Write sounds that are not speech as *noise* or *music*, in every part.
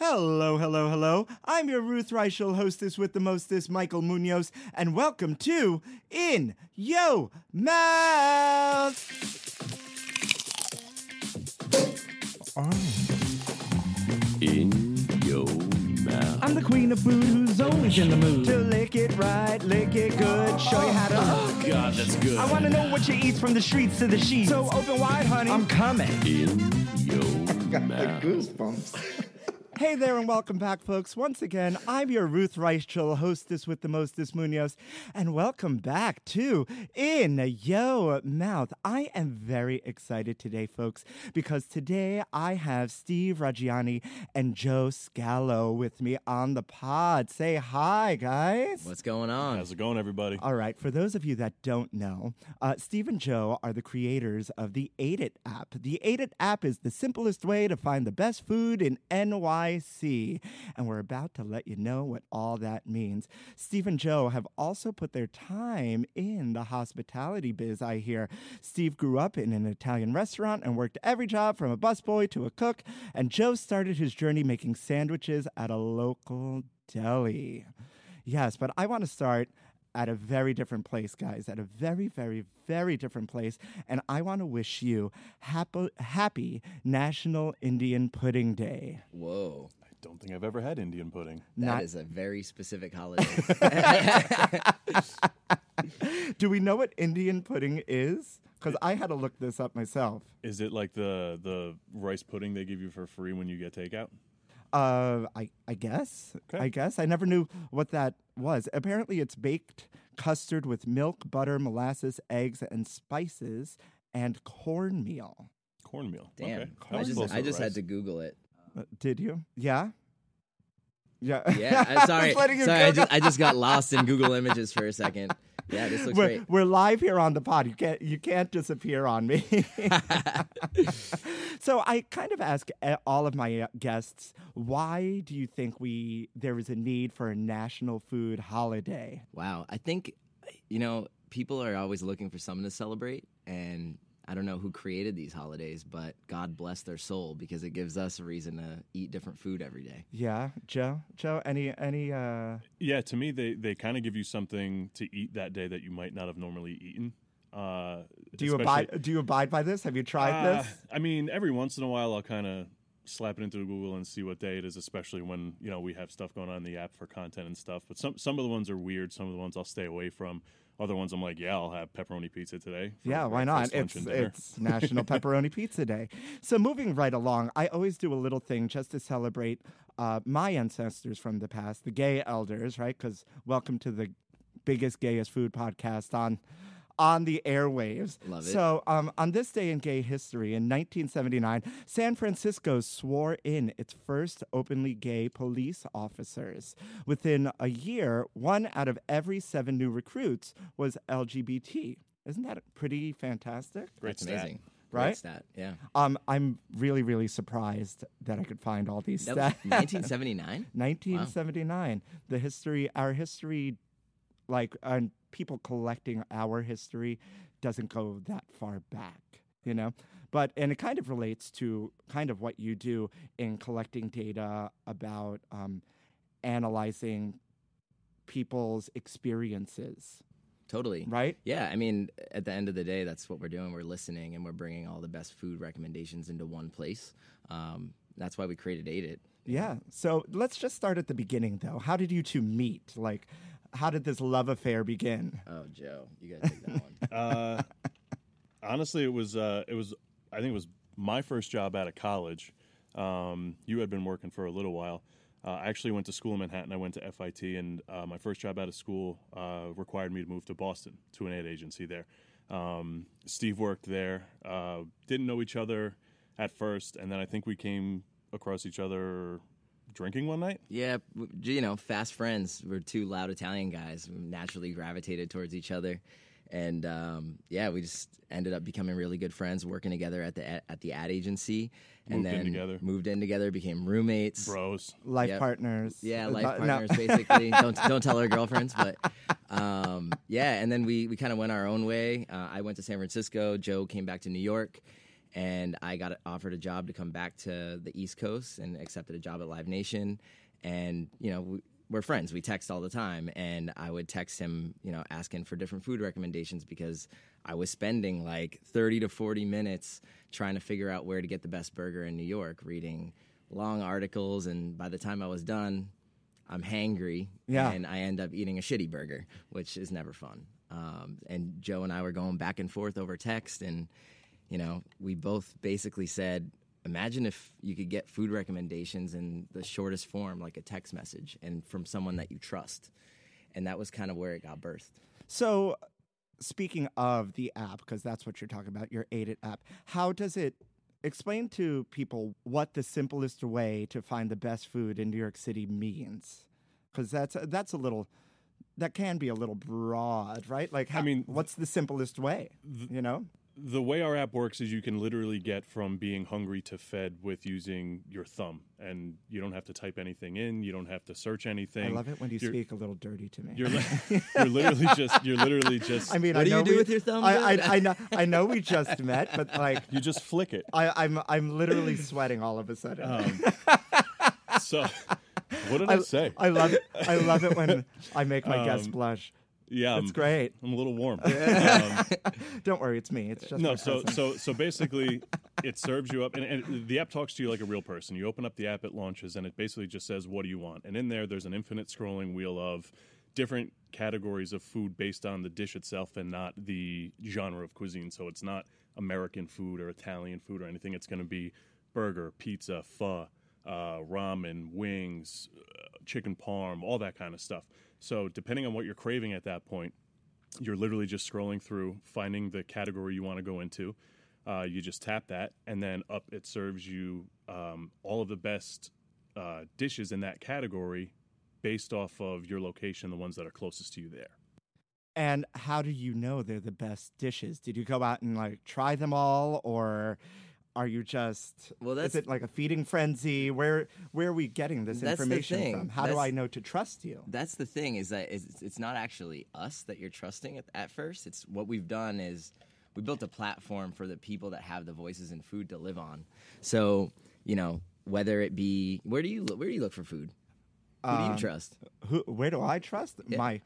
Hello, hello, hello. I'm your Ruth Reichl hostess with the mostest, Michael Munoz, and welcome to In Yo Mouth. In Yo mouth. I'm the queen of food who's always in the mood. To lick it right, lick it good, show you how to. Oh, God, that's good. I want to know what you eat from the streets to the sheets. So open wide, honey. I'm coming. *laughs* In your mouth. I got the Goosebumps. *laughs* Hey there and welcome back, folks. Once again, I'm your Ruth Reichl, hostess with the mostest Munoz, and welcome back to In Yo Mouth. I am very excited today, folks, because today I have Steve Raggiani and Joe Scallo with me on the pod. Say hi, guys. What's going on? How's it going, everybody? All right, for those of you that don't know, uh, Steve and Joe are the creators of the Ate It app. The Ate It app is the simplest way to find the best food in NYC, and we're about to let you know what all that means. Steve and Joe have also put their time in the hospitality biz, I hear. Steve grew up in an Italian restaurant and worked every job from a busboy to a cook, and Joe started his journey making sandwiches at a local deli. Yes, but I want to start at a very different place, guys, at a very, very, very different place. And I want to wish you happy, happy National Indian Pudding Day. Whoa. I don't think I've ever had Indian pudding. that is Not- a very specific holiday. *laughs* *laughs* Do we know what Indian pudding is? Because I had to look this up myself. Is it like the the rice pudding they give you for free when you get takeout? Uh, I I guess. Okay. I guess I never knew what that was. Apparently, it's baked custard with milk, butter, molasses, eggs, and spices, and cornmeal. Cornmeal. Damn. Okay. I just, I just had to Google it. Uh, did you? Yeah. Yeah. Yeah, I'm *laughs* sorry. Just sorry, I just, I just got lost in Google Images for a second. *laughs* *laughs* Yeah, this looks we're, great. we're live here on the pod. You can't you can't disappear on me. *laughs* *laughs* so I kind of ask uh, all of my uh, guests, why do you think we there is a need for a national food holiday? Wow. I think, you know, people are always looking for something to celebrate. And I don't know who created these holidays, but God bless their soul because it gives us a reason to eat different food every day. Yeah, Joe. Joe, any any uh Yeah, to me, they they kind of give you something to eat that day that you might not have normally eaten. Uh, do you especially- abide do you abide by this? Have you tried Uh, this? I mean, every once in a while, I'll kind of slap it into Google and see what day it is, especially when you know we have stuff going on in the app for content and stuff. But some some of the ones are weird. Some of the ones I'll stay away from. Other ones I'm like, yeah, I'll have pepperoni pizza today. Yeah, why not? It's it's National *laughs* Pepperoni Pizza Day. So moving right along, I always do a little thing just to celebrate uh, my ancestors from the past, the gay elders, right? Because welcome to the biggest, gayest food podcast on on the airwaves. Love it. So um, on this day in gay history, in 1979, San Francisco swore in its first openly gay police officers. Within a year, one out of every seven new recruits was LGBT. Isn't that pretty fantastic? Great That's stat. amazing. Right? Great stat. Yeah. Um, I'm really, really surprised that I could find all these That stats. *laughs* 1979? 1979. The history, our history, like, and people collecting our history doesn't go that far back, you know? But, and it kind of relates to kind of what you do in collecting data about um, analyzing people's experiences, Totally. right? Yeah, I mean, at the end of the day, that's what we're doing. We're listening and we're bringing all the best food recommendations into one place. Um, that's why we created Ate It. Yeah. So let's just start at the beginning, though. How did you two meet? Like, how did this love affair begin? Oh, Joe, you gotta take that one. *laughs* Uh, honestly, it was uh, it was I think it was my first job out of college. Um, you had been working for a little while. Uh, I actually went to school in Manhattan. I went to FIT, and uh, my first job out of school uh, required me to move to Boston to an ad agency there. Um, Steve worked there. Uh, didn't know each other at first, and then I think we came across each other drinking one night. Yeah, you know, fast friends. We're two loud Italian guys. We naturally gravitated towards each other, and um, yeah, we just ended up becoming really good friends, working together at the at the ad agency, and Moved in then together. moved in together, became roommates. Bros. Life Yep. partners. Yeah, life no- partners basically. *laughs* don't don't tell our girlfriends, but um, yeah. And then we we kind of went our own way. Uh, I went to San Francisco. Joe came back to New York, and I got offered a job to come back to the East Coast and accepted a job at Live Nation. And you know. We, we're friends. We text all the time, and I would text him, you know, asking for different food recommendations because I was spending like 30 to 40 minutes trying to figure out where to get the best burger in New York, reading long articles, and by the time I was done, I'm hangry, Yeah. and I end up eating a shitty burger, which is never fun. Um, and Joe and I were going back and forth over text, and you know, we both basically said, "Imagine if you could get food recommendations in the shortest form, like a text message, and from someone that you trust." And that was kind of where it got birthed. So, speaking of the app, because that's what you're talking about, your Ate It app, how does it explain to people what the simplest way to find the best food in New York City means? Because that's that's a little that can be a little broad, right? Like, how, mean, what's the simplest way? You know, the way our app works is you can literally get from being hungry to fed with using your thumb and you don't have to type anything in you don't have to search anything I love it when you You're- speak a little dirty to me. you're, li- *laughs* you're literally just you're literally just I mean, What I do you know do we- with your thumb, I, I, I know, I know we just *laughs* met, but like, you just flick it I, I'm, I'm literally sweating all of a sudden. um, *laughs* so what did I, say I love it. I love it when I make my guests Um, blush. Yeah That's I'm, great. I'm a little warm. *laughs* Um, Don't worry, it's me. It's just no so so so basically it serves you up and, and the app talks to you like a real person. You open up the app it launches and it basically just says what do you want. And in there there's an infinite scrolling wheel of different categories of food based on the dish itself and not the genre of cuisine. So it's not american food or italian food or anything. It's going to be burger pizza pho uh, ramen wings uh, chicken parm all that kind of stuff so depending on what you're craving at that point you're literally just scrolling through, finding the category you want to go into. Uh, you just tap that, and then up it serves you um, all of the best uh, dishes in that category based off of your location, the ones that are closest to you there. And how do you know they're the best dishes? Did you go out and like try them all, or are you just? Well, is that's- it like a feeding frenzy? Where where are we getting this information from? How do I know to trust you? That's the thing is that it's, it's not actually us that you're trusting at, at first. It's what we've done is we built a platform for the people that have the voices and food to live on. So you know whether it be where do you look, where do you look for food? Who do you Um, trust? Who? Where do I trust my?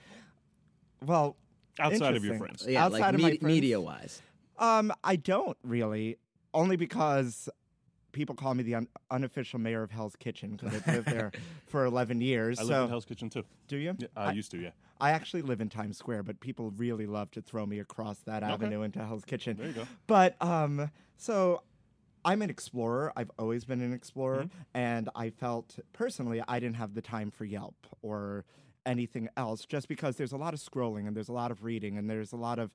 Well, Outside of your friends. Yeah, outside like of my friends- media wise. Um, I don't really, only because people call me the un- unofficial mayor of Hell's Kitchen because I've lived there *laughs* for 11 years. I so, live in Hell's Kitchen too. do you? Yeah, I, used to, yeah. I actually live in Times Square, but people really love to throw me across that avenue into Hell's Kitchen. There you go. But um, so I'm an explorer. I've always been an explorer, Mm-hmm. and I felt personally I didn't have the time for Yelp or anything else, just because there's a lot of scrolling and there's a lot of reading and there's a lot of,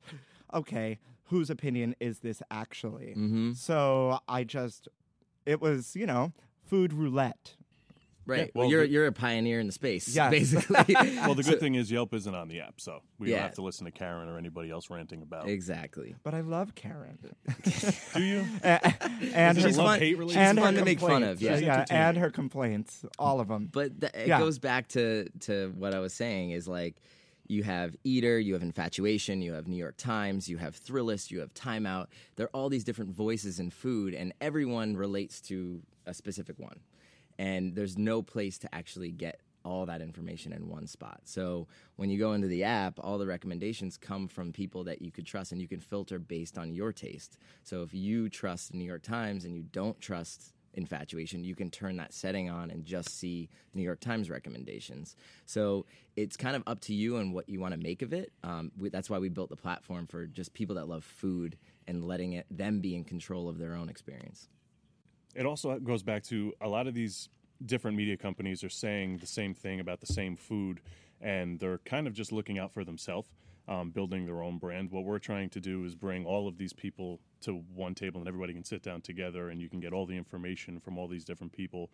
okay, whose opinion is this actually? Mm-hmm. So I just, it was you know food roulette. Right. well, well, you're the- you're a pioneer in the space. Yes. Basically. *laughs* Well, the good So- thing is Yelp isn't on the app, so we Yeah. don't have to listen to Karen or anybody else ranting about. Exactly. But I love Karen. *laughs* Do you? and Is it She's fun- love-hate she's and fun her to make fun of, complaints. yeah. Yeah, and her complaints, all of them. But th- it Yeah. goes back to to what I was saying is like, you have Eater, you have Infatuation, you have New York Times, you have Thrillist, you have Timeout. There are all these different voices in food, and everyone relates to a specific one. And there's no place to actually get all that information in one spot. So when you go into the app, all the recommendations come from people that you could trust, and you can filter based on your taste. So if you trust New York Times and you don't trust infatuation, you can turn that setting on and just see New York Times recommendations. So it's kind of up to you and what you want to make of it. Um, we, that's why we built the platform for just people that love food and letting it them be in control of their own experience. It also goes back to a lot of these different media companies are saying the same thing about the same food, and they're kind of just looking out for themselves, um, building their own brand. What we're trying to do is bring all of these people to one table, and everybody can sit down together, and you can get all the information from all these different people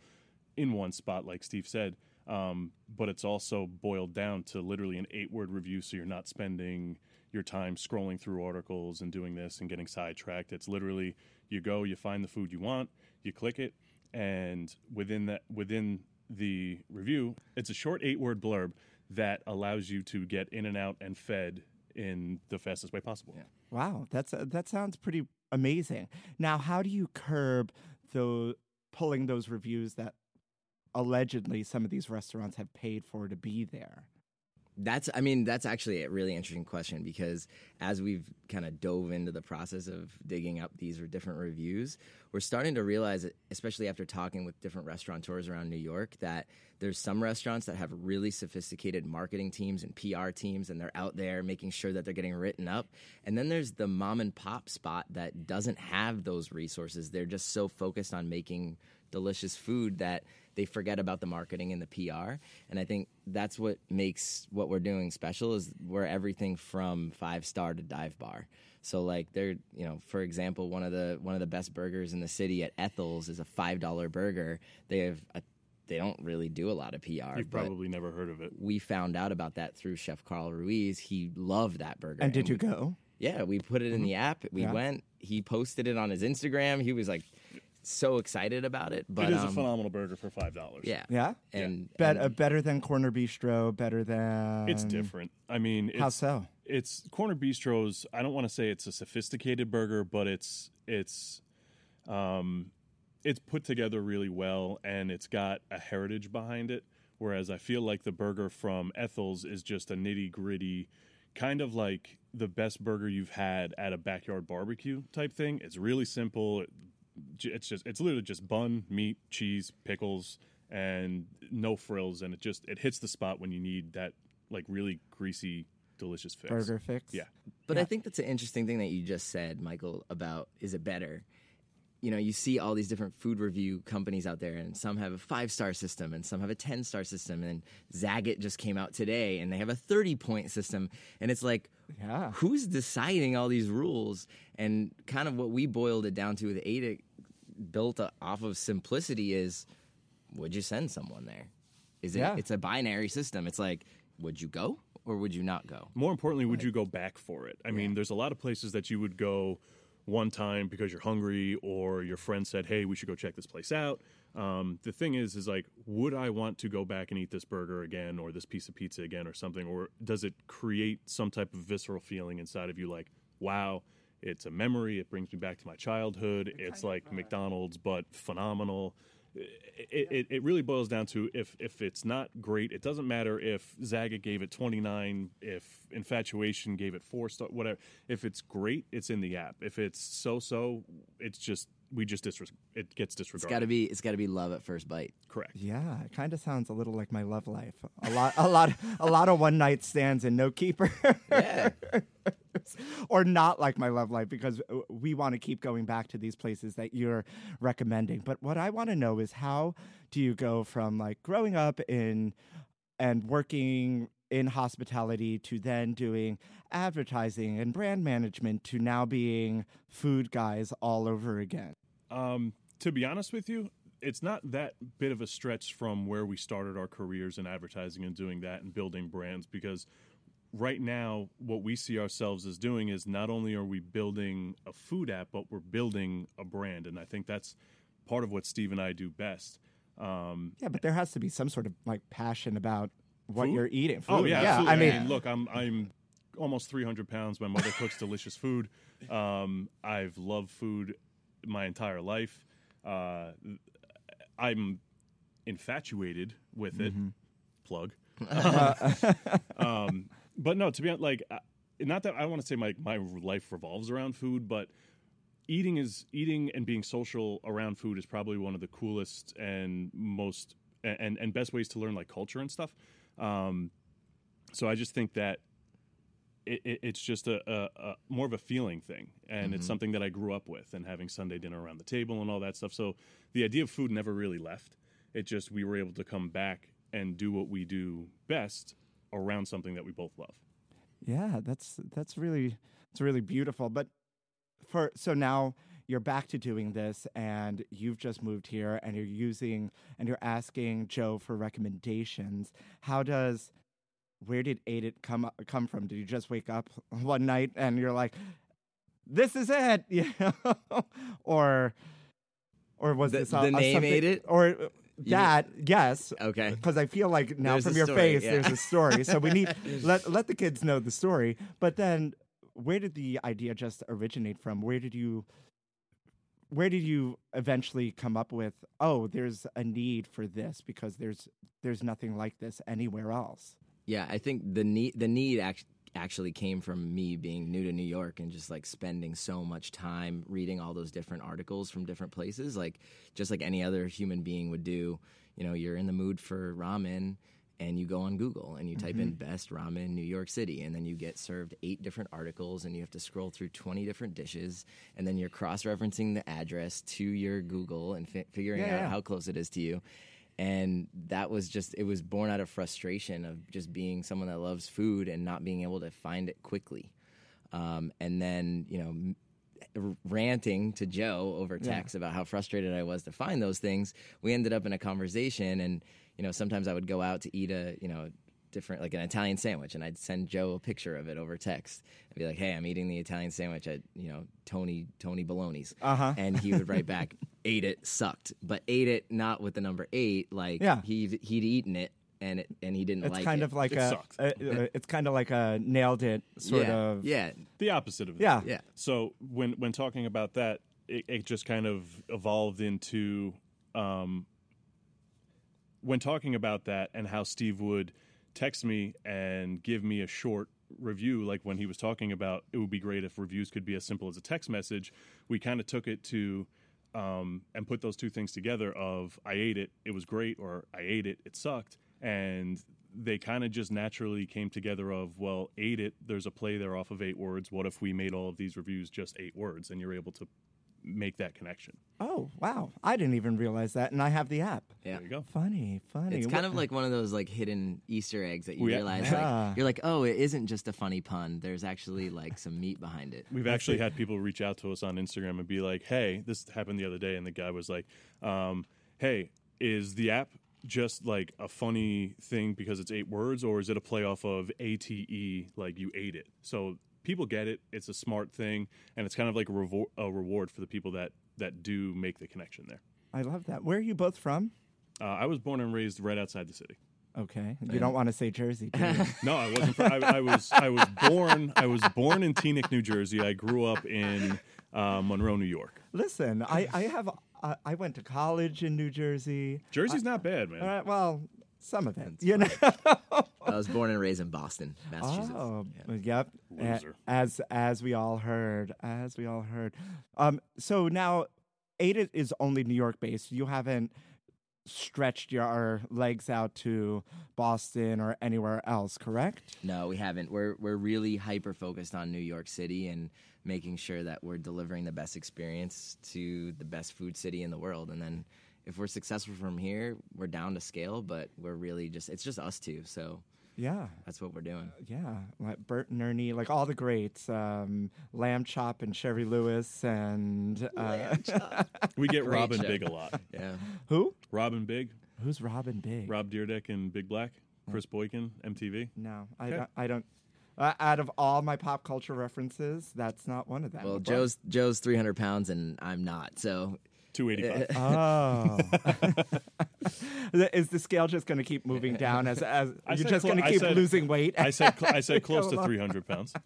in one spot, like Steve said. Um, but it's also boiled down to literally an eight word review, so you're not spending your time scrolling through articles and doing this and getting sidetracked. It's literally you go, you find the food you want, you click it, and within that within the review, it's a short eight word blurb that allows you to get in and out and fed in the fastest way possible. Wow, that's uh, that sounds pretty amazing. Now, how do you curb the pulling those reviews that allegedly some of these restaurants have paid for to be there? That's, I mean, that's actually a really interesting question because as we've kind of dove into the process of digging up these different reviews, we're starting to realize, especially after talking with different restaurateurs around New York, that there's some restaurants that have really sophisticated marketing teams and PR teams, and they're out there making sure that they're getting written up. And then there's the mom and pop spot that doesn't have those resources. They're just so focused on making delicious food that they forget about the marketing and the PR. And I think that's what makes what we're doing special is we're everything from five star to dive bar. So like they're you know for example one of the one of the best burgers in the city at Ethel's is a five dollar burger. They have a they don't really do a lot of PR. You've probably never heard of it. we found out about that through Chef Carl Ruiz. He loved that burger. And did you we- go? yeah, we put it in the mm-hmm. app. We Yeah. went. He posted it on his Instagram. He was like so excited about it. But it is a um, phenomenal burger for five dollars. Yeah, Yeah, and, Bet, and uh, better than Corner Bistro. Better than It's different. I mean, it's, How so? it's corner bistros i don't want to say it's a sophisticated burger but it's it's um it's put together really well and it's got a heritage behind it whereas i feel like the burger from ethel's is just a nitty gritty kind of like the best burger you've had at a backyard barbecue type thing it's really simple It- it's just it's literally just bun meat cheese pickles and no frills and it just it hits the spot when you need that like really greasy delicious fix Burger fix. yeah But I think that's an interesting thing that you just said, Michael, about is it better? You know, you see all these different food review companies out there, and some have a five star system, and some have a 10 star system. And Zagat just came out today, and they have a 30 point system. And it's like, Yeah. who's deciding all these rules? And kind of what we boiled it down to with ADA, built off of simplicity, is would you send someone there? Is it? Yeah. It's a binary system. It's like, would you go or would you not go? More importantly, would you go back for it? I mean, there's a lot of places that you would go one time because you're hungry or your friend said, "Hey, we should go check this place out." Um, the thing is, is like, would I want to go back and eat this burger again or this piece of pizza again or something? Or does it create some type of visceral feeling inside of you, like, "Wow, it's a memory. It brings me back to my childhood. It's like McDonald's, but phenomenal." It, it, it really boils down to if if it's not great, it doesn't matter if Zagat gave it 29, if Infatuation gave it four star, whatever. If it's great, it's in the app. If it's so so, it's just we just disres- it gets disregarded. It's got to be. It's got to be love at first bite. correct. Yeah, it kind of sounds a little like my love life. A lot, a lot, a lot of one night stands and no keeper. Yeah. *laughs* or not like my love life because uh, we want to keep going back to these places that you're recommending. But what I want to know is how do you go from like growing up in and working in hospitality to then doing advertising and brand management to now being food guys all over again? Um, to be honest with you, it's not that bit of a stretch from where we started our careers in advertising and doing that and building brands because right now what we see ourselves as doing is not only are we building a food app but we're building a brand and i think that's part of what steve and i do best um, Yeah, but there has to be some sort of like passion about what Food? you're eating. Oh Food, yeah, yeah. absolutely. I mean, look, I'm I'm almost 300 pounds. My mother cooks delicious food. Um, I've loved food my entire life. Uh, I'm infatuated with it. Mm-hmm. Plug. *laughs* um, but no, to be honest, like, uh, not that I want to say my my life revolves around food, but eating is eating and being social around food is probably one of the coolest and most and and best ways to learn like culture and stuff. Um, so I just think that it, it, it's just a, a, a more of a feeling thing, and it's something that I grew up with, and having Sunday dinner around the table and all that stuff. So the idea of food never really left. It just we were able to come back and do what we do best around something that we both love. Yeah, that's that's really it's really beautiful. But for so now you're back to doing this and you've just moved here and you're using and you're asking Joe for recommendations. How does where did Ate It come come from? Did you just wake up *laughs* one night and you're like, "This is it," *laughs* you know? or or was The- this the a, a name something- Ate It? or that? yes, Okay. because I feel like now There's from your story, face, yeah. there's a story. So we need *laughs* let let the kids know the story. But then, where did the idea just originate from? Where did you? Where did you eventually come up with? Oh, there's a need for this because there's there's nothing like this anywhere else. Yeah, I think the need the need act- actually came from me being new to New York and just like spending so much time reading all those different articles from different places, like just like any other human being would do. You know, you're in the mood for ramen and you go on Google and you type in mm-hmm. best ramen New York City and then you get served eight different articles and you have to scroll through 20 different dishes and then you're cross-referencing the address to your Google and fi- figuring Yeah, out yeah. how close it is to you and that was just it was born out of frustration of just being someone that loves food and not being able to find it quickly. Um, and then you know ranting to joe over text about how frustrated i was to find those things we ended up in a conversation and you know sometimes i would go out to eat a you know different like an italian sandwich and i'd send joe a picture of it over text and be like hey i'm eating the italian sandwich at you know tony tony baloney's Uh-huh. *laughs* and he would write back, "Ate it, sucked," but ate it not with the number eight. Like Yeah. he he'd eaten it and it, and he didn't It's like kind it. of like It a, sucked. a- a- it's kind of like a nailed it sort yeah, of yeah, The opposite of it. yeah yeah. So when when talking about that, it, it just kind of evolved into um, when talking about that and how Steve would text me and give me a short review, like when he was talking about it would be great if reviews could be as simple as a text message. We kind of took it to um, and put those two things together of I ate it, it was great, or I ate it, it sucked, and they kind of just naturally came together of well ate it there's a play there off of eight words. What if we made all of these reviews just eight words? And you're able to make that connection oh wow i didn't even realize that and i have the app Yeah. there you go funny funny It's kind Wh- of like one of those like hidden Easter eggs that you Yeah. realize Yeah. like you're like, oh, it isn't just a funny pun. There's actually like some meat behind it. we've actually had people reach out to us on instagram and be like hey this happened the other day and the guy was like um, hey is the app just like a funny thing because it's eight words or is it a play off of ate like you ate it so people get it it's a smart thing and it's kind of like a, revo- a reward for the people that that do make the connection there i love that where are you both from Uh, I was born and raised right outside the city. okay you don't want to say jersey do you? *laughs* No, I wasn't. Fr- I, I was. I was born. I was born in Teaneck, New Jersey. I grew up in uh, Monroe, New York. listen i i have I I went to college in New Jersey. Jersey's not bad, man. All right, well, some events. you know. *laughs* I was born and raised in Boston, Massachusetts. Oh, Yeah. yep. Loser. As as we all heard, as we all heard. Um, so now, Ada is only New York based. You haven't stretched your legs out to Boston or anywhere else, correct? No, we haven't. We're we're really hyper focused on New York City and making sure that we're delivering the best experience to the best food city in the world. And then if we're successful from here, we're down to scale, but we're really just it's just us two. So Yeah, that's what we're doing. yeah. Like Bert and Ernie, like all the greats, um, Lamb Chop and Shari Lewis, and uh, *laughs* We get Great Robin show. Big a lot. *laughs* Yeah. who? Robin Big, Who's Robin Big? Rob Dyrdek and Big Black, Chris Boykin, MTV. No, I Okay. don't. I don't. Uh, out of all my pop culture references, that's not one of them. Well, Joe's Joe's 300 pounds and I'm not. So Two eighty five. Oh. *laughs* Is the scale just going to keep moving down as, as I you're just clo- going to keep said- losing weight? I said cl- I said *laughs* close to three hundred pounds. *laughs*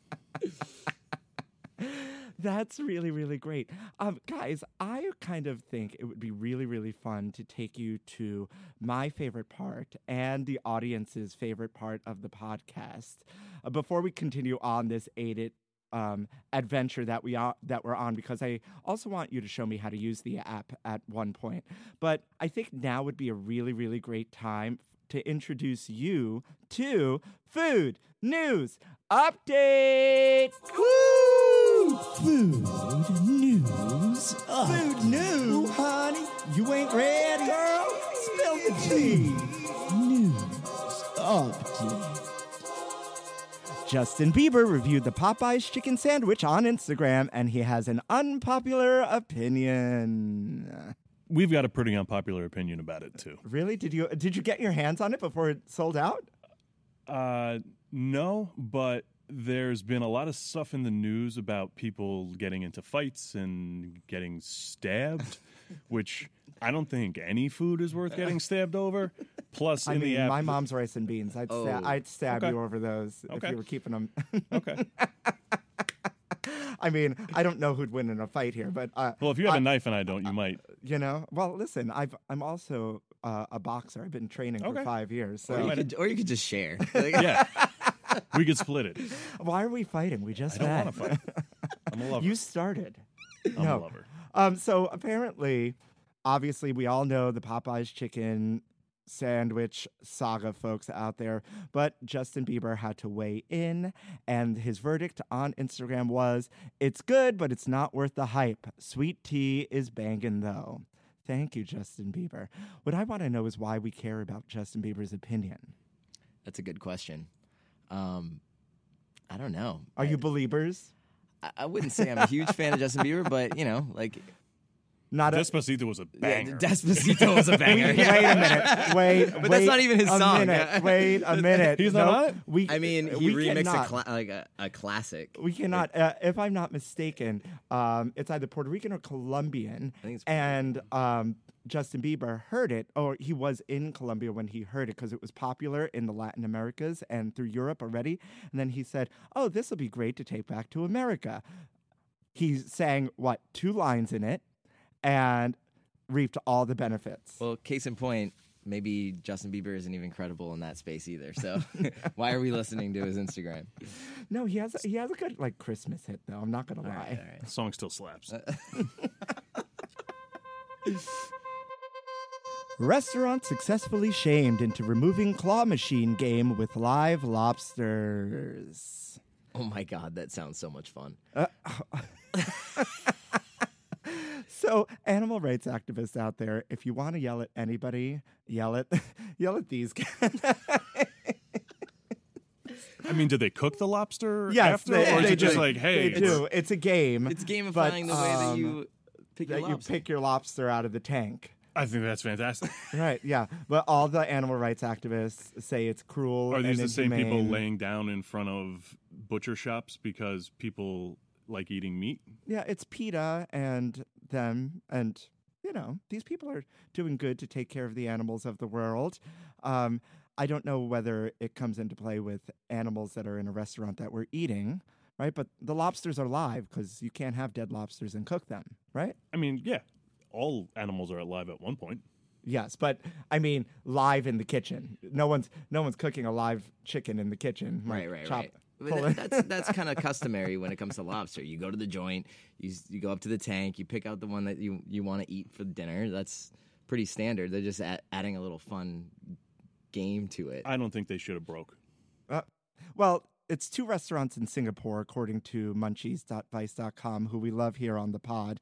That's really, really great. Um, guys, I kind of think it would be really, really fun to take you to my favorite part and the audience's favorite part of the podcast. Uh, before we continue on this Ate It um, adventure that we are that we're on, because I also want you to show me how to use the app at one point. But I think now would be a really, really great time to introduce you to Food News Update. Woo! Food news. Food news, honey. You ain't ready, girl. Spill the tea. News update. Justin Bieber reviewed the Popeyes chicken sandwich on Instagram, and he has an unpopular opinion. We've got a pretty unpopular opinion about it too. Really? Did you did you get your hands on it before it sold out? Uh, no, but there's been a lot of stuff in the news about people getting into fights and getting stabbed, *laughs* which I don't think any food is worth getting stabbed over. *laughs* Plus, I in mean, the app, my mom's rice and beans. I'd sta- Oh. I'd stab Okay. you over those if Okay. you were keeping them. okay. *laughs* I mean, I don't know who'd win in a fight here, but uh, Well, if you have I- a knife and I don't, you might. you know, well, listen, I've I'm also uh, a boxer. I've been training for Okay. five years. Or you, could, or you could just share. *laughs* Like, Yeah, we could split it. why are we fighting? We just I don't met. want to fight. I'm a lover. You started. I'm no. a lover. Um, so apparently, obviously, we all know the Popeyes chicken sandwich saga, folks out there. But Justin Bieber had to weigh in, and his verdict on Instagram was It's good, but it's not worth the hype. Sweet tea is banging, though. Thank you, Justin Bieber. What I want to know is why we care about Justin Bieber's opinion. That's a good question. Um, I don't know. Are you believers? I, I wouldn't say I'm a huge fan of Justin Bieber, but you know, like Not a. Despacito was a yeah, banger. Despacito was a *laughs* banger. Wait a minute. Wait. *laughs* But that's not even his a song. Minute, wait a minute. *laughs* He's not No. We, I mean, he we remixed a cla- like a, a classic. We cannot. Uh, if I'm not mistaken, um, it's either Puerto Rican or Colombian. I think it's and um, Justin Bieber heard it, or he was in Colombia when he heard it because it was popular in the Latin Americas and through Europe already. And then he said, "Oh, this will be great to take back to America." He sang what two lines in it, and reaped all the benefits. Well, case in point, maybe Justin Bieber isn't even credible in that space either. So *laughs* why are we listening to his Instagram? no, he has a, he has a good like Christmas hit though. I'm not gonna lie. All right, all right. The song still slaps. Uh, *laughs* Restaurant successfully shamed into removing claw machine game with live lobsters. Oh my god, that sounds so much fun. Uh, *laughs* So, animal rights activists out there, if you want to yell at anybody, yell at *laughs* yell at these guys. I mean, do they cook the lobster yes, after, they, or is they it just do. like, hey, they do. It's a game. It's gamifying but, the way that um, you pick your that you lobster. pick your lobster out of the tank. I think that's fantastic. *laughs* Right, yeah. But all the animal rights activists say it's cruel. Are these and the same people laying down in front of butcher shops because people like eating meat? Yeah, it's PETA and them, and you know these people are doing good to take care of the animals of the world. Um, I don't know whether it comes into play with animals that are in a restaurant that we're eating, right? But the lobsters are live because you can't have dead lobsters and cook them, right? I mean, yeah, all animals are alive at one point. Yes, but I mean live in the kitchen. No one's no one's cooking a live chicken in the kitchen. Right, right, chop- right. But that- that's that's kind of *laughs* customary when it comes to lobster. You go to the joint, you you go up to the tank, you pick out the one that you you want to eat for dinner. That's pretty standard. They're just add, adding a little fun game to it. I don't think they should have broke. Uh, well, it's two restaurants in Singapore, according to munchies.vice.com, who we love here on the pod,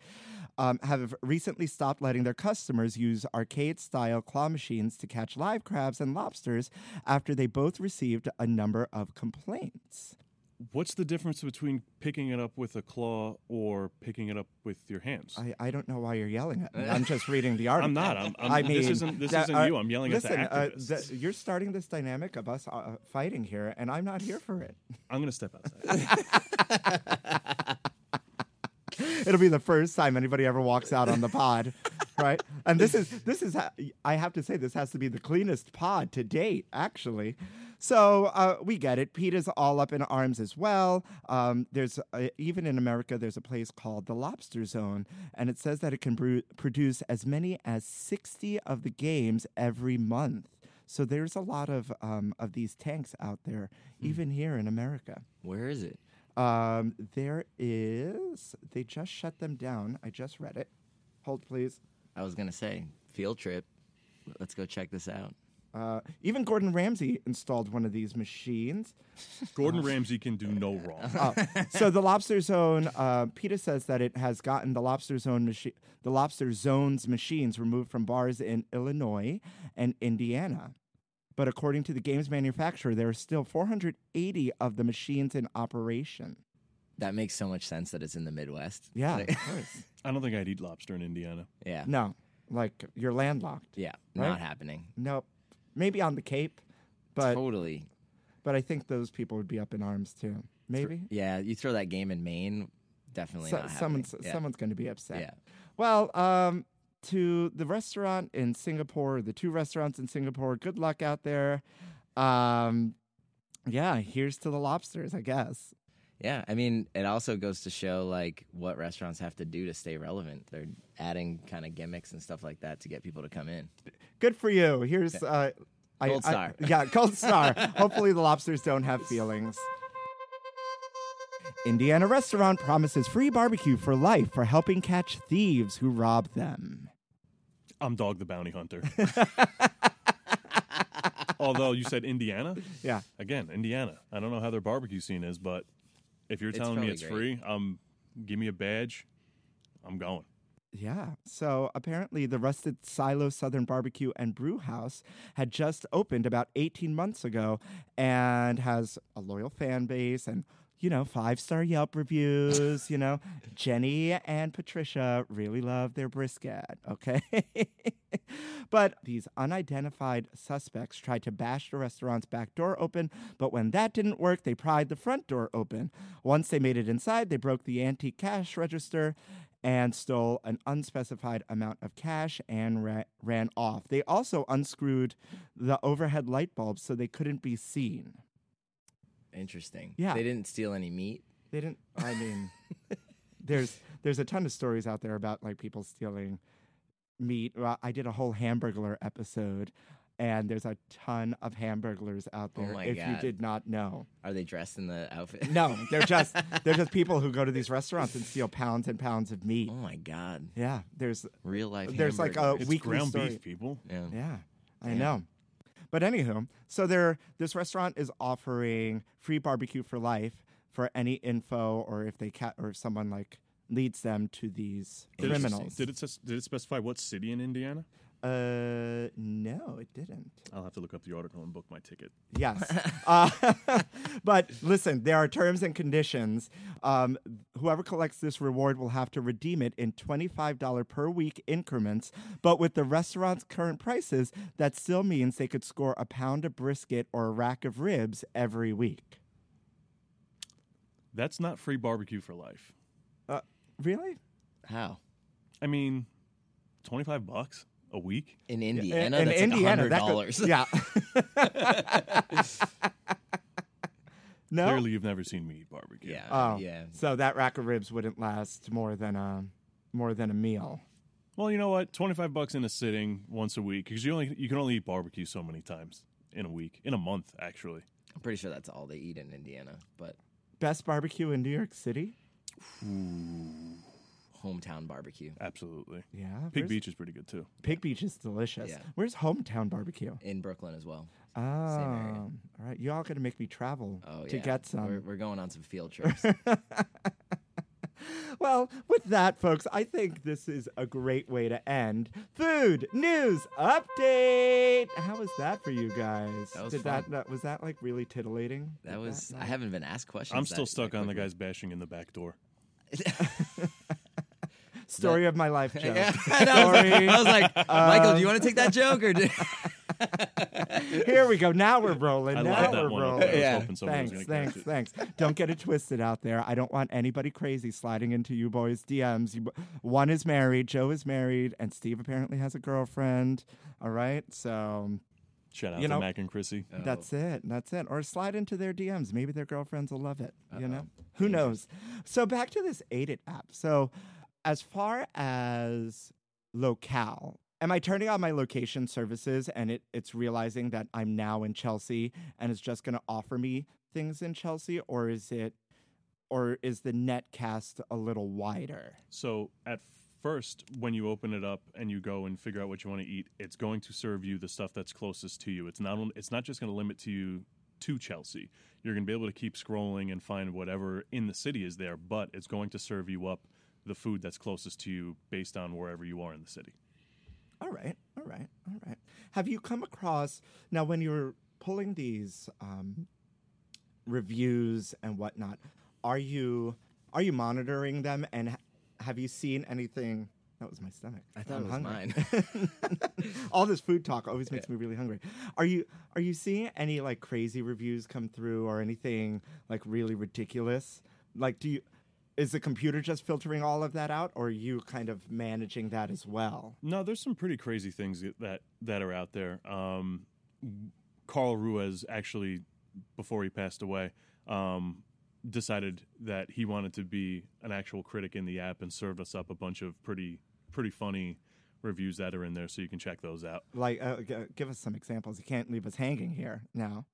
um, have recently stopped letting their customers use arcade style claw machines to catch live crabs and lobsters after they both received a number of complaints. What's the difference between picking it up with a claw or picking it up with your hands? I, I don't know why you're yelling at me. *laughs* I'm just reading the article. I'm not. I'm, I'm, I mean, this isn't this that- isn't uh, you. I'm yelling listen, at the uh, activists. the- you're starting this dynamic of us uh, fighting here, and I'm not here for it. I'm going to step outside. *laughs* It'll be the first time anybody ever walks out on the pod. *laughs* right? And this is this is I have to say this has to be the cleanest pod to date, actually. So uh, we get it. Pete is all up in arms as well. Um, there's uh, even in America, there's a place called the Lobster Zone, and it says that it can brew- produce as many as sixty of the games every month. So there's a lot of um, of these tanks out there, even here in America. Where is it? Um, there is. They just shut them down. I just read it. Hold, please. I was gonna say field trip. Let's go check this out. Uh, even Gordon Ramsay installed one of these machines. *laughs* Gordon Ramsay can do no wrong. *laughs* Oh, so the Lobster Zone, uh, PETA says that it has gotten the Lobster Zone machi- the Lobster Zone's machines removed from bars in Illinois and Indiana. But according to the games manufacturer, there are still 480 of the machines in operation. That makes so much sense that it's in the Midwest. Yeah, Like- of course. *laughs* I don't think I'd eat lobster in Indiana. yeah. No, like you're landlocked. Yeah. Right? Not happening. Nope. Maybe on the Cape, but totally. but I think those people would be up in arms too. Maybe. Yeah. You throw that game in Maine, definitely So- not happening. someone's yeah. someone's going to be upset. Yeah. Well, um, to the restaurant in Singapore, the two restaurants in Singapore. Good luck out there. Um, yeah, here's to the lobsters, I guess. Yeah, I mean, it also goes to show like what restaurants have to do to stay relevant. They're adding kind of gimmicks and stuff like that to get people to come in. Good for you. Here's uh, I- Gold I- star. *laughs* yeah, gold star. *laughs* Hopefully, the lobsters don't have feelings. Indiana restaurant promises free barbecue for life for helping catch thieves who rob them. I'm Dog the Bounty Hunter. Although you said Indiana, Yeah. again, Indiana. I don't know how their barbecue scene is, but if you're It's telling me probably it's great. free, um, give me a badge. I'm going. Yeah. So apparently, the Rusted Silo Southern Barbecue and Brew House had just opened about 18 months ago and has a loyal fan base and, you know, five star Yelp reviews. you know, Jenny and Patricia really love their brisket. Okay. *laughs* but these unidentified suspects tried to bash the restaurant's back door open. But when that didn't work, they pried the front door open. Once they made it inside, they broke the antique cash register and stole an unspecified amount of cash and ra- ran off. They also unscrewed the overhead light bulbs so they couldn't be seen. Interesting. Yeah. They didn't steal any meat. They didn't. I mean, *laughs* there's there's a ton of stories out there about like people stealing meat. Well, I did a whole Hamburglar episode, and there's a ton of Hamburglers out Oh there. my if you did not know, Are they dressed in the outfit? no, they're just they're just *laughs* people who go to these restaurants and steal pounds and pounds of meat. oh my god. Yeah, there's Real life. There's like a hamburgers. It's weekly ground story. beef, people. yeah. Yeah, I Damn. know. But anywho, so there, this restaurant is offering free barbecue for life for any info or if they ca- or if someone like leads them to these Did it- criminals. Did it, did it specify what city in Indiana? Uh, no, it didn't. I'll have to look up the article and book my ticket. Yes. *laughs* uh, *laughs* but listen, there are terms and conditions. Um, whoever collects this reward will have to redeem it in $25 per week increments. But with the restaurant's current prices, that still means they could score a pound of brisket or a rack of ribs every week. That's not free barbecue for life. Uh, really? How? I mean, 25 bucks a week? In In, Indiana, in that's Indiana, like $100. yeah. *laughs* *laughs* no. Clearly, you've never seen me eat barbecue. Yeah. Oh, yeah. So that rack of ribs wouldn't last more than a more than a meal. Well, you know what? 25 bucks in a sitting once a week because you only you can only eat barbecue so many times in a week, in a month actually. I'm pretty sure that's all they eat in Indiana, but Best barbecue in New York City? Hometown barbecue Absolutely. Yeah. Pig where's- Beach is pretty good too. Pig Beach is delicious. Yeah. Where's hometown barbecue? in Brooklyn as well. Oh, area. all right. You all got to make me travel Oh to yeah. get some. We're, we're going on some field *laughs* trips. Well, with that, folks, I think this is a great way to end food news update. How was that for you guys? That was Did fun. that, that was that like really titillating? that was. not- I haven't been asked questions. I'm still that- stuck that on the quickly. guys bashing in the back door. *laughs* *laughs* story of my life, *laughs* Joe. Yeah, I, know. I was like, Story Michael, do um, you want to take that joke or? Do- *laughs* Here we go. Now we're rolling. I now love we're one. rolling. there. I was Yeah. hoping Thanks, was gonna thanks, it. thanks. Don't get it twisted out there. I don't want anybody crazy sliding into you boys' DMs. You, one is married, Joe is married, and Steve apparently has a girlfriend. All right, so Shout out You to Mac and Chrissy. that's it. That's it. Or slide into their DMs. Maybe their girlfriends will love it. You know, who knows? So back to this Ate It app. So as far as locale. Am I turning on my location services and it, it's realizing that I'm now in Chelsea and it's just going to offer me things in Chelsea, or is it, or is the net cast a little wider? So at first, when you open it up and you go and figure out what you want to eat, it's going to serve you the stuff that's closest to you. It's not. It's not just going to limit to you to Chelsea. You're going to be able to keep scrolling and find whatever in the city is there, but it's going to serve you up the food that's closest to you based on wherever you are in the city. All right, all right, all right. Have you come across now when you're pulling these um, reviews and whatnot? Are you are you monitoring them and ha- have you seen anything? That was my stomach. I thought I'm it was hungry. *laughs* All this food talk always makes me really hungry. Are you are you seeing any like crazy reviews come through or anything like really ridiculous? Like, do you is the computer just filtering all of that out, or are you kind of managing that as well? No, there's some pretty crazy things that that are out there. Um, Carl Ruiz actually, before he passed away, um, decided that he wanted to be an actual critic in the app and served us up a bunch of pretty pretty funny reviews that are in there, so you can check those out. Like, uh, g- give us some examples. You can't leave us hanging here now.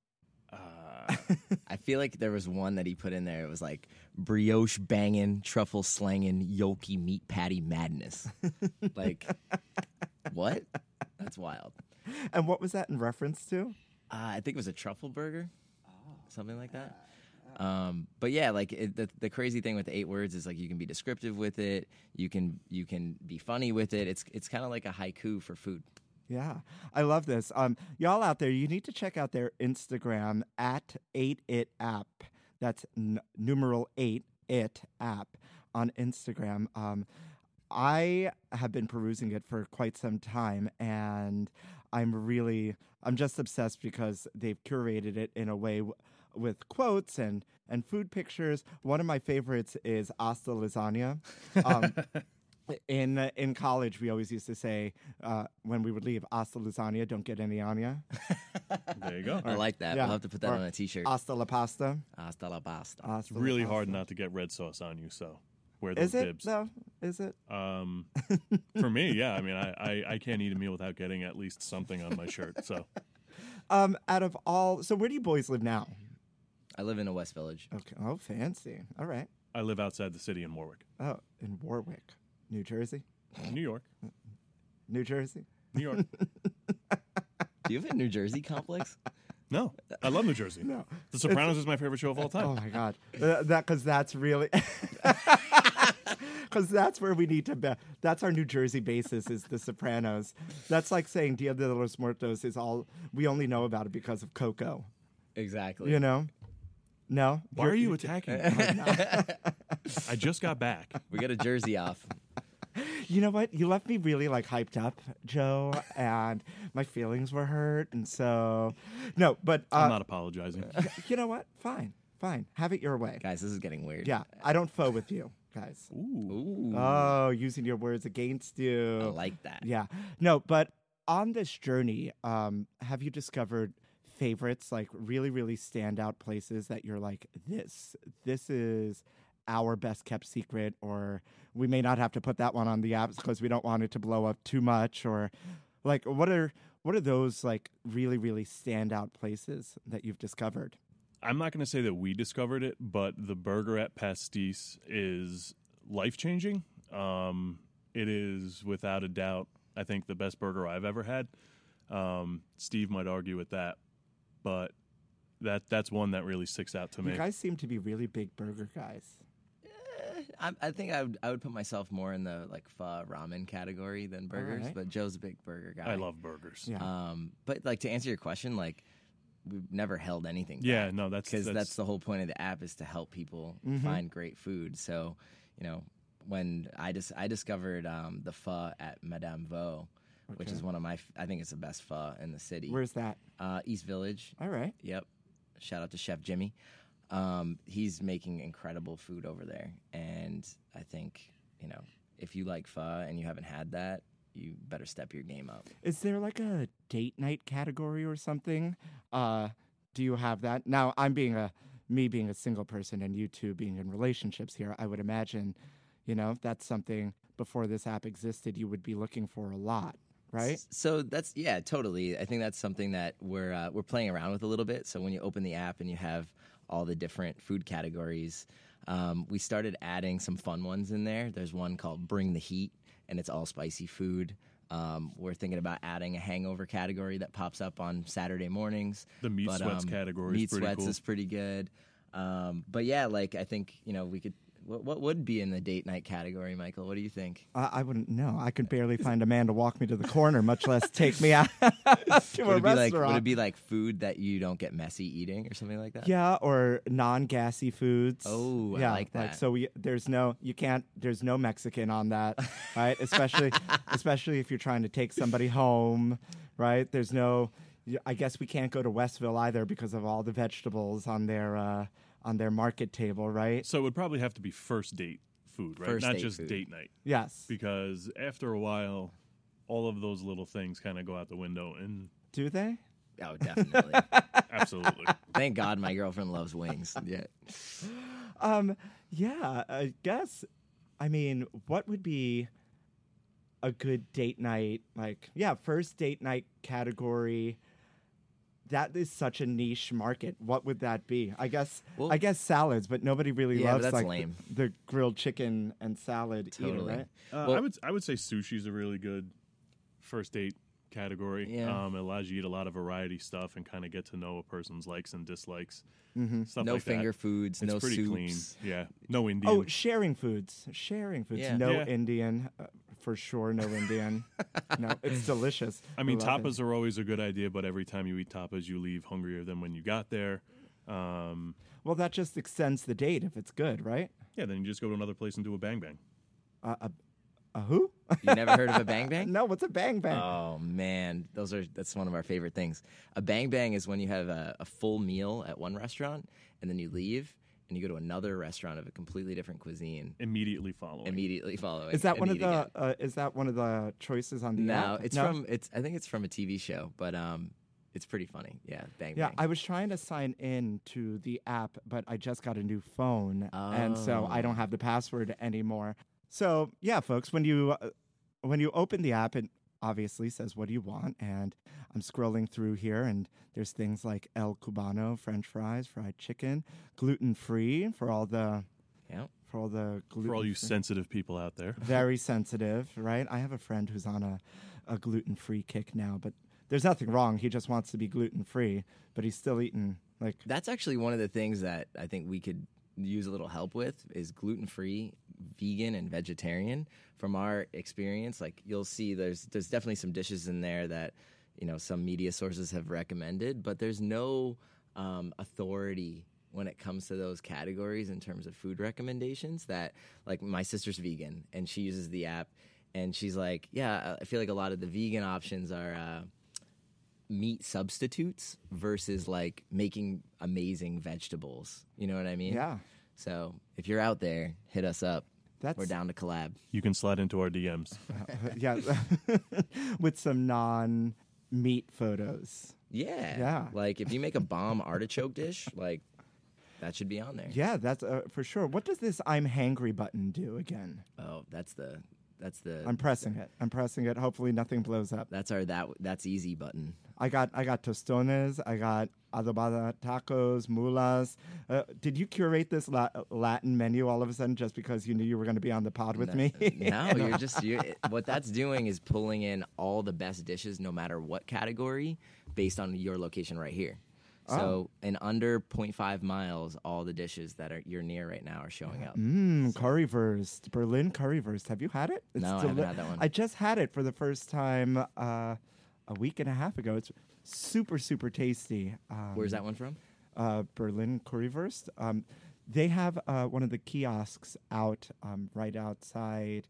I feel like there was one that he put in there. It was like brioche banging, truffle slanging, yolky meat patty madness. *laughs* like, what? That's wild. And what was that in reference to? Uh, I think it was a truffle burger, something like that. Um, but yeah, like it, the the crazy thing with the eight words is like you can be descriptive with it, you can you can be funny with it. It's it's kind of like a haiku for food. Yeah, I love this. Um, y'all out there, you need to check out their Instagram at eight it app. That's n- numeral eight it app on Instagram. Um, I have been perusing it for quite some time, and I'm really, I'm just obsessed because they've curated it in a way w- with quotes and and food pictures. One of my favorites is Hasta Lasagna. Um, *laughs* in uh, in college, we always used to say uh, when we would leave, "Hasta lasagna, don't get any on ya." there you go. I like that. Yeah. We'll have to put that Or on a t-shirt. Hasta la pasta. Hasta la pasta. Hasta It's la really hard not to get red sauce on you, so wear those Is it bibs. though? Is it? Um, *laughs* for me, yeah. I mean, I, I, I can't eat a meal without getting at least something on my shirt. So *laughs* Um, out of all, so where do you boys live now? I live in a West Village. Okay. Oh, fancy. All right. I live outside the city in Warwick, Oh, in Warwick, New Jersey. New York, New Jersey. New York. *laughs* Do you have a New Jersey complex? No, I love New Jersey. No. The Sopranos is my favorite show of all time. Oh my God. Uh, that because that's really. *laughs* Because that's where we need to be. That's our New Jersey basis is The Sopranos. That's like saying Dia de los Muertos is all we only know about it because of Coco. Exactly. You know? No. Why are You're- you attacking *laughs* me? I just got back. We got a jersey off. You know what? You left me really like hyped up, Joe, and my feelings were hurt, and so no. But uh, I'm not apologizing. you know what? Fine, fine. Have it your way. Guys, this is getting weird. Yeah, I don't foe with you, guys. Ooh. Oh, using your words against you. I like that. Yeah. No, but on this journey, um, have you discovered favorites, like really, really standout places that you're like, this, this is our best kept secret, or we may not have to put that one on the apps because we don't want it to blow up too much, or like what are what are those like really, really standout places that you've discovered? I'm not going to say that we discovered it, but the burger at Pastis is life changing. Um, it is without a doubt, I think, the best burger I've ever had. Um, Steve might argue with that, but that that's one that really sticks out to You me. guys seem to be really big burger guys. I, I think I would, I would put myself more in the like pho ramen category than burgers, right. but Joe's a big burger guy. I love burgers. Yeah. Um, but like to answer your question, like we've never held anything. Yeah, no, that's because that's, that's the whole point of the app is to help people Mm-hmm. find great food. So, you know, when I just I discovered um, the pho at Madame Vo, which is one of my. f- I think it's the best pho in the city. Where's that? uh, East Village? All right. Yep. Shout out to Chef Jimmy. Um, he's making incredible food over there, and I think you know if you like pho and you haven't had that, you better step your game up. Is there like a date night category or something? Uh, do you have that? Now, I'm being a me being a single person and you two being in relationships here. I would imagine, you know, that's something before this app existed you would be looking for a lot, right? So that's yeah, totally. I think that's something that we're uh, we're playing around with a little bit. So when you open the app and you have all the different food categories, um, we started adding some fun ones in there. There's one called Bring the Heat, and it's all spicy food. Um, we're thinking about adding a hangover category that pops up on Saturday mornings. The meat But, sweats um, category Meat pretty sweats cool. is pretty good. Um, but yeah, like I think you know we could. What, what would be in the date night category, Michael? What do you think? I, I wouldn't know. I could barely find a man to walk me to the corner, much less take me out *laughs* to a Would it be like restaurant. would it be like food that you don't get messy eating or something like that? Yeah, or non-gassy foods. Oh, I yeah, like that. so we there's no you can't there's no Mexican on that, *laughs* right? especially especially if you're trying to take somebody home, right? There's no. I guess we can't go to Westville either because of all the vegetables on their uh, on their market table, right? So it would probably have to be first date food, right? First Not date just food. date night. Yes. Because after a while, all of those little things kind of go out the window. And Do they? Oh, definitely. *laughs* absolutely. Thank God my girlfriend loves wings. Yeah. Um, yeah, I guess. I mean, what would be a good date night? Like, yeah, first date night category. That is such a niche market. What would that be? I guess. Well- I guess salads, but nobody really Yeah, loves like the- lame. The, grilled chicken and salad eater, Totally. right? Uh, Well- I would I would say sushi's a really good first date category. Yeah. Um, it allows you to eat a lot of variety stuff and kind of get to know a person's likes and dislikes. Mm-hmm. Stuff No like that. finger foods, It's no pretty soups. clean. Yeah. No Indian. Oh, sharing foods. Sharing foods. Yeah. No Yeah. Indian, uh, for sure. No Indian. no, it's delicious. *laughs* I mean, love it. tapas are always a good idea, but every time you eat tapas, you leave hungrier than when you got there. Um, Well, that just extends the date if it's good, right? yeah, then you just go to another place and do a bang bang. Uh, a, a who? You never heard of a bang bang? *laughs* no, what's a bang bang? Oh man, those are that's one of our favorite things. A bang bang is when you have a, a full meal at one restaurant and then you leave and you go to another restaurant of a completely different cuisine Immediately following. immediately following. Is that one of the? Uh, is that one of the choices on the No, app? it's from it's. I think it's from a TV show, but um, it's pretty funny. Yeah, bang Yeah, bang. I was trying to sign in to the app, but I just got a new phone, and so I don't Oh. have the password anymore. So yeah, folks, when you uh, when you open the app, it obviously says what do you want, and I'm scrolling through here, and there's things like El Cubano, French fries, fried chicken, gluten free for all the yeah. for all the gluten. For all you sensitive people out there. *laughs* very sensitive, right? I have a friend who's on a, a gluten free kick now, but there's nothing wrong. He just wants to be gluten free, but he's still eating like That's actually one of the things that I think we could use a little help with is gluten free, vegan, and vegetarian. From our experience, like you'll see, there's there's definitely some dishes in there that you know some media sources have recommended, but there's no um, authority when it comes to those categories in terms of food recommendations. That like my sister's vegan and she uses the app, and she's like, yeah, I feel like a lot of the vegan options are. Uh, meat substitutes versus like making amazing vegetables. You know what I mean? yeah. So if you're out there, hit us up. That's We're down to collab. You can slide into our DMs. *laughs* yeah, *laughs* with some non meat photos. Yeah. Yeah. Like if you make a bomb *laughs* artichoke dish, like that should be on there. Yeah, that's uh, for sure. What does this "I'm hangry" button do again? Oh, that's the that's the I'm pressing it. I'm pressing it. Hopefully, nothing blows up. that's our that that's easy button. I got I got tostones. I got adobada tacos, mulas. Uh, did you curate this la- Latin menu all of a sudden just because you knew you were going to be on the pod with me? *laughs* no, you're just you're, *laughs* what that's doing is pulling in all the best dishes, no matter what category, based on your location right here. Oh. So in under 0.5 miles, all the dishes that are you're near right now are showing up. Mmm, currywurst, Berlin currywurst. Have you had it? It's No, I haven't had that one. I just had it for the first time uh, a week and a half ago. It's super, super tasty. Um, Where's that one from? uh, Berlin Currywurst. Um, they have uh, one of the kiosks out um, right outside.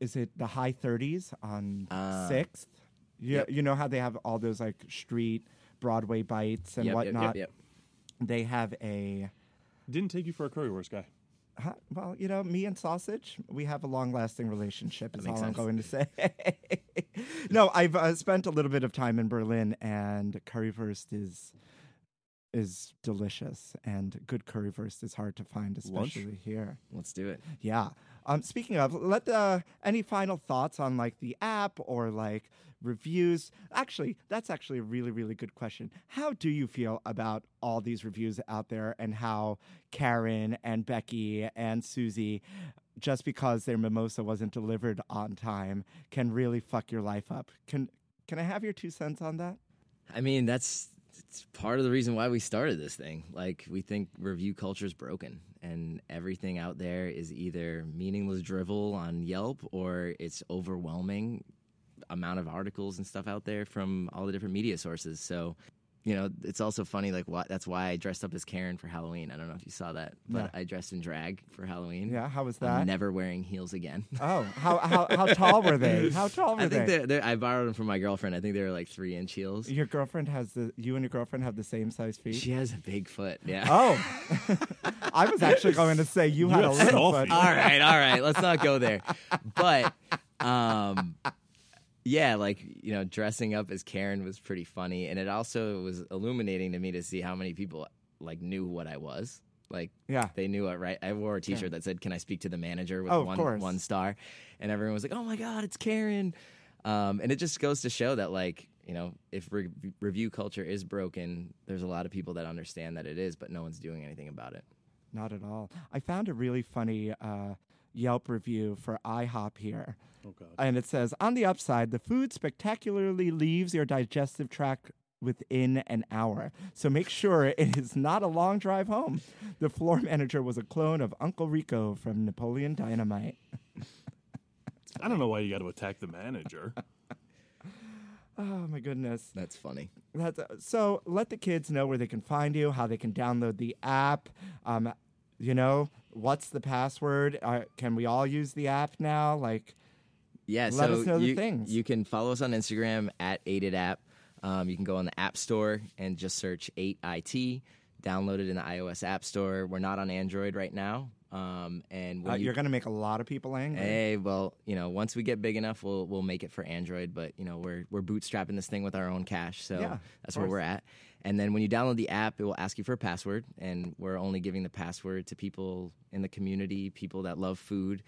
is it the high 30s on 6th? You, yep. you know how they have all those like street Broadway bites and Yep, yep, yep, whatnot? yep. They have a Didn't take you for a currywurst guy. Huh? Well, you know, me and sausage, we have a long-lasting relationship. Is all makes I'm going to say. *laughs* no, I've uh, spent a little bit of time in Berlin, and currywurst is is delicious, and good currywurst is hard to find, Lunch? especially here. Let's do it. Yeah. Um, speaking of, let the any final thoughts on like the app or like reviews. Actually, that's actually a really really good question. How do you feel about all these reviews out there and how Karen and Becky and Susie, just because their mimosa wasn't delivered on time, can really fuck your life up? Can can I have your two cents on that? I mean, that's it's part of the reason why we started this thing. Like, we think review culture is broken, and everything out there is either meaningless drivel on Yelp or it's overwhelming amount of articles and stuff out there from all the different media sources. So, you know, it's also funny. Like, why, that's why I dressed up as Karen for Halloween. I don't know if you saw that, but No. I dressed in drag for Halloween. Yeah. How was I'm that? never wearing heels again. *laughs* oh, how, how how tall were they? *laughs* How tall were I think they? they're, they're, I borrowed them from my girlfriend. I think they were like three inch heels. Your girlfriend has the you and your girlfriend have the same size feet. She has a big foot. Yeah. Oh, *laughs* I was actually going to say you, had a have little small foot. all right, all right. Let's not go there. But um yeah, like, you know, dressing up as Karen was pretty funny and it also was illuminating to me to see how many people like knew what I was. Like Yeah. they knew it, right? I wore a t-shirt that said, "Can I speak to the manager?" with Oh, one one star. And everyone was like, "Oh my god, it's Karen." Um, and it just goes to show that like, you know, if re- review culture is broken, there's a lot of people that understand that it is, but no one's doing anything about it. Not at all. I found a really funny uh, Yelp review for IHOP here. Oh God. And it says On the upside, the food spectacularly leaves your digestive tract within an hour. So make sure it is not a long drive home. The floor *laughs* manager was a clone of Uncle Rico from Napoleon Dynamite. I don't know why you got to attack the manager. *laughs* Oh my goodness. That's funny. That's, uh, so let the kids know where they can find you, how they can download the app. Um, you know, what's the password? Uh, can we all use the app now? Like, Yeah, Let so us know the things. you can follow us on Instagram at 8 app. Um, you can go on the App Store and just search 8IT. Download it in the iOS App Store. We're not on Android right now. Um, and uh, you, you're going to make a lot of people angry. Hey, well, you know, once we get big enough, we'll we'll make it for Android. But you know, we're we're bootstrapping this thing with our own cash, so Yeah, that's where we're at. And then when you download the app, it will ask you for a password, and we're only giving the password to people in the community, people that love food,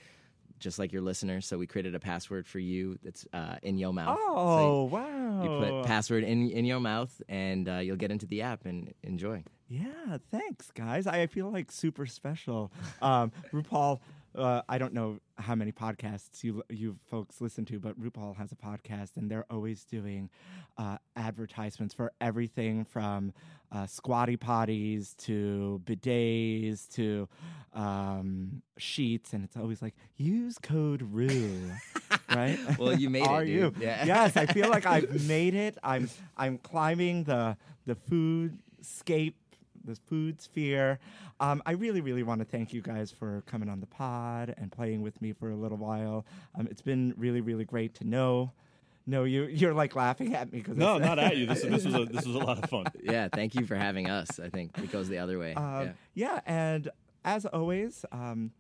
just like your listeners. So we created a password for you that's uh, in your mouth. So Oh, wow. you put password in in your mouth, and uh, you'll get into the app and enjoy. Yeah, thanks, guys. I feel like super special. Um, *laughs* RuPaul, uh, I don't know how many podcasts you you folks listen to, but RuPaul has a podcast, and they're always doing uh, advertisements for everything from uh, squatty potties to bidets to um, sheets, and it's always like use code RU, right? *laughs* Well, you made *laughs* it, Are you? dude. Yeah. Yes, I feel like I've made it. I'm I'm climbing the the food scape, the food sphere. Um, I really, really want to thank you guys for coming on the pod and playing with me for a little while. Um, it's been really, really great to know. No, you *laughs* you're like laughing at me because No, not at you. This is this was a *laughs* this was a lot of fun. Yeah, thank you for having us. I think it goes the other way. Um, yeah. yeah. and as always, um,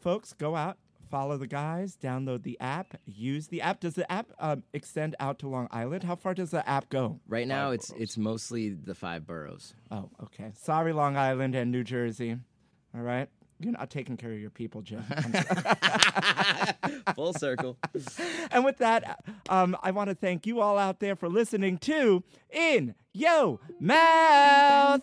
folks, go out, follow the guys, download the app, use the app. Does the app um, extend out to Long Island? How far does the app go? Right now, Five it's boroughs. it's mostly the five boroughs. Oh, okay. Sorry, Long Island and New Jersey. All right. You're not taking care of your people, Jim. *laughs* Full circle. *laughs* and with that, um, I want to thank you all out there for listening to In Yo Mouth.